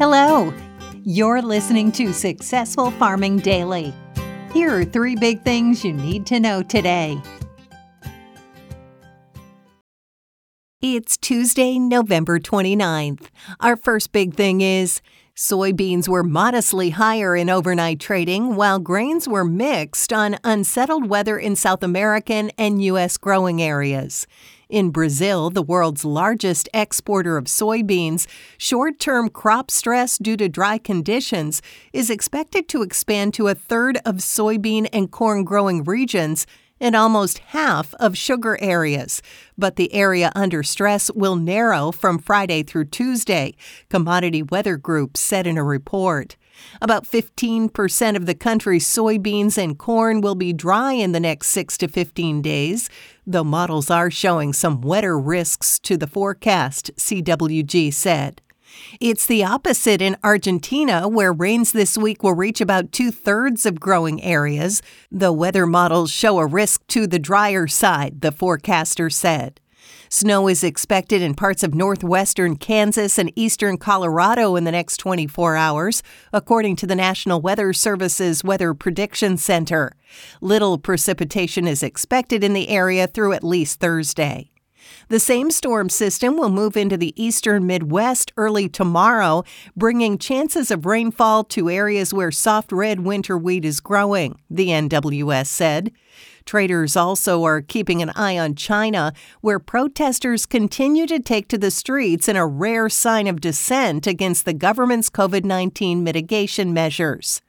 Hello. You're listening to Successful Farming Daily. Here are three big things you need to know today. It's Tuesday, November 29th. Our first big thing is soybeans were modestly higher in overnight trading, while grains were mixed on unsettled weather in South American and U.S. growing areas. In Brazil, the world's largest exporter of soybeans, short term crop stress due to dry conditions is expected to expand to a third of soybean and corn growing regions and almost half of sugar areas. But the area under stress will narrow from Friday through Tuesday, Commodity Weather Group said in a report. About 15% of the country's soybeans and corn will be dry in the next 6 to 15 days, though models are showing some wetter risks to the forecast, CWG said. It's the opposite in Argentina, where rains this week will reach about two thirds of growing areas. The weather models show a risk to the drier side, the forecaster said. Snow is expected in parts of northwestern Kansas and eastern Colorado in the next 24 hours, according to the National Weather Service's Weather Prediction Center. Little precipitation is expected in the area through at least Thursday. The same storm system will move into the eastern Midwest early tomorrow, bringing chances of rainfall to areas where soft red winter wheat is growing, the NWS said. Traders also are keeping an eye on China, where protesters continue to take to the streets in a rare sign of dissent against the government's COVID 19 mitigation measures.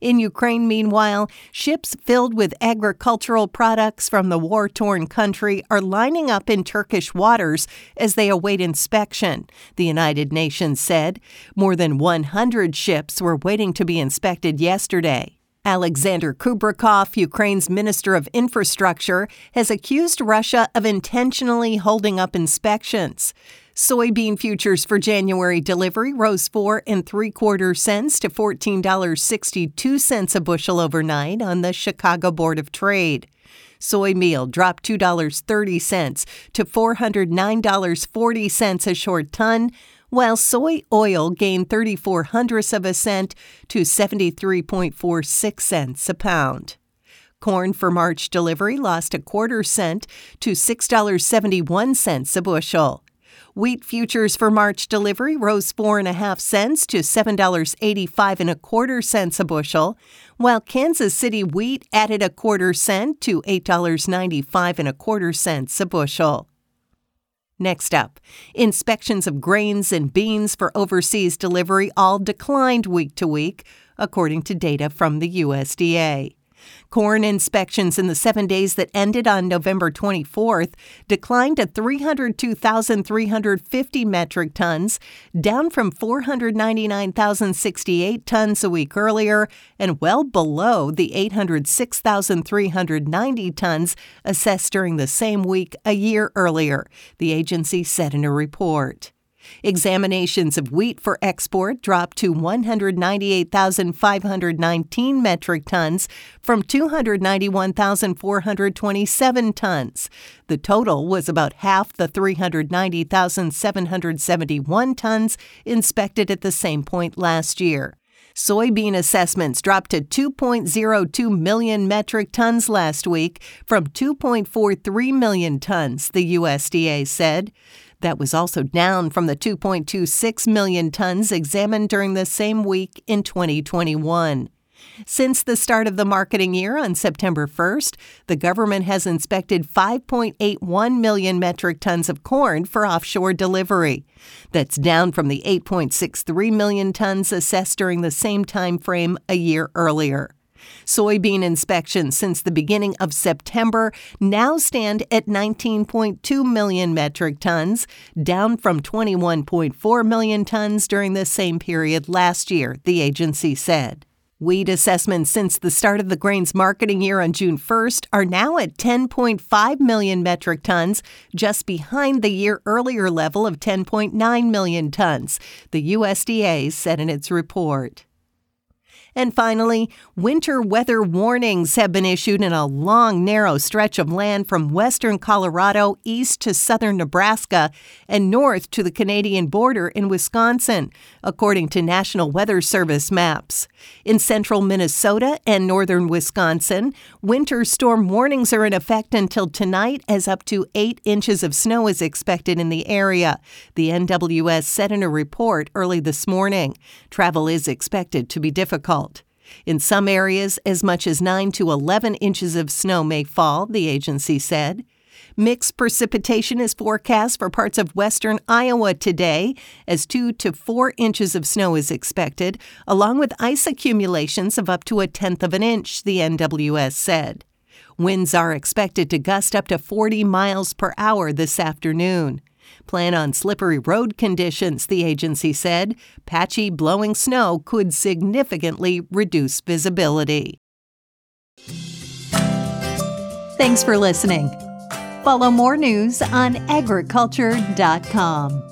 In Ukraine, meanwhile, ships filled with agricultural products from the war torn country are lining up in Turkish waters as they await inspection, the United Nations said. More than 100 ships were waiting to be inspected yesterday. Alexander Kubrakov, Ukraine's Minister of Infrastructure, has accused Russia of intentionally holding up inspections. Soybean futures for January delivery rose four and three quarter cents to $14.62 a bushel overnight on the Chicago Board of Trade. Soy meal dropped $2.30 to $409.40 a short ton, while soy oil gained 34 hundredths of a cent to 73.46 cents a pound. Corn for March delivery lost a quarter cent to $6.71 a bushel. Wheat futures for March delivery rose four and a half cents to seven dollars eighty-five and a quarter cents a bushel, while Kansas City wheat added a quarter cent to eight dollars ninety-five and a quarter cents a bushel. Next up, inspections of grains and beans for overseas delivery all declined week to week, according to data from the USDA. Corn inspections in the seven days that ended on November 24th declined to 302,350 metric tons, down from 499,068 tons a week earlier, and well below the 806,390 tons assessed during the same week a year earlier, the agency said in a report. Examinations of wheat for export dropped to 198,519 metric tons from 291,427 tons. The total was about half the 390,771 tons inspected at the same point last year. Soybean assessments dropped to 2.02 million metric tons last week from 2.43 million tons, the USDA said. That was also down from the 2.26 million tons examined during the same week in 2021. Since the start of the marketing year on September 1st, the government has inspected 5.81 million metric tons of corn for offshore delivery. That's down from the 8.63 million tons assessed during the same time frame a year earlier. Soybean inspections since the beginning of September now stand at 19.2 million metric tons, down from 21.4 million tons during the same period last year, the agency said. Wheat assessments since the start of the grains marketing year on June 1st are now at 10.5 million metric tons, just behind the year earlier level of 10.9 million tons, the USDA said in its report. And finally, winter weather warnings have been issued in a long, narrow stretch of land from western Colorado east to southern Nebraska and north to the Canadian border in Wisconsin, according to National Weather Service maps. In central Minnesota and northern Wisconsin, winter storm warnings are in effect until tonight, as up to eight inches of snow is expected in the area, the NWS said in a report early this morning. Travel is expected to be difficult. In some areas, as much as 9 to 11 inches of snow may fall, the agency said. Mixed precipitation is forecast for parts of western Iowa today, as 2 to 4 inches of snow is expected, along with ice accumulations of up to a tenth of an inch, the NWS said. Winds are expected to gust up to 40 miles per hour this afternoon. Plan on slippery road conditions, the agency said. Patchy blowing snow could significantly reduce visibility. Thanks for listening. Follow more news on agriculture.com.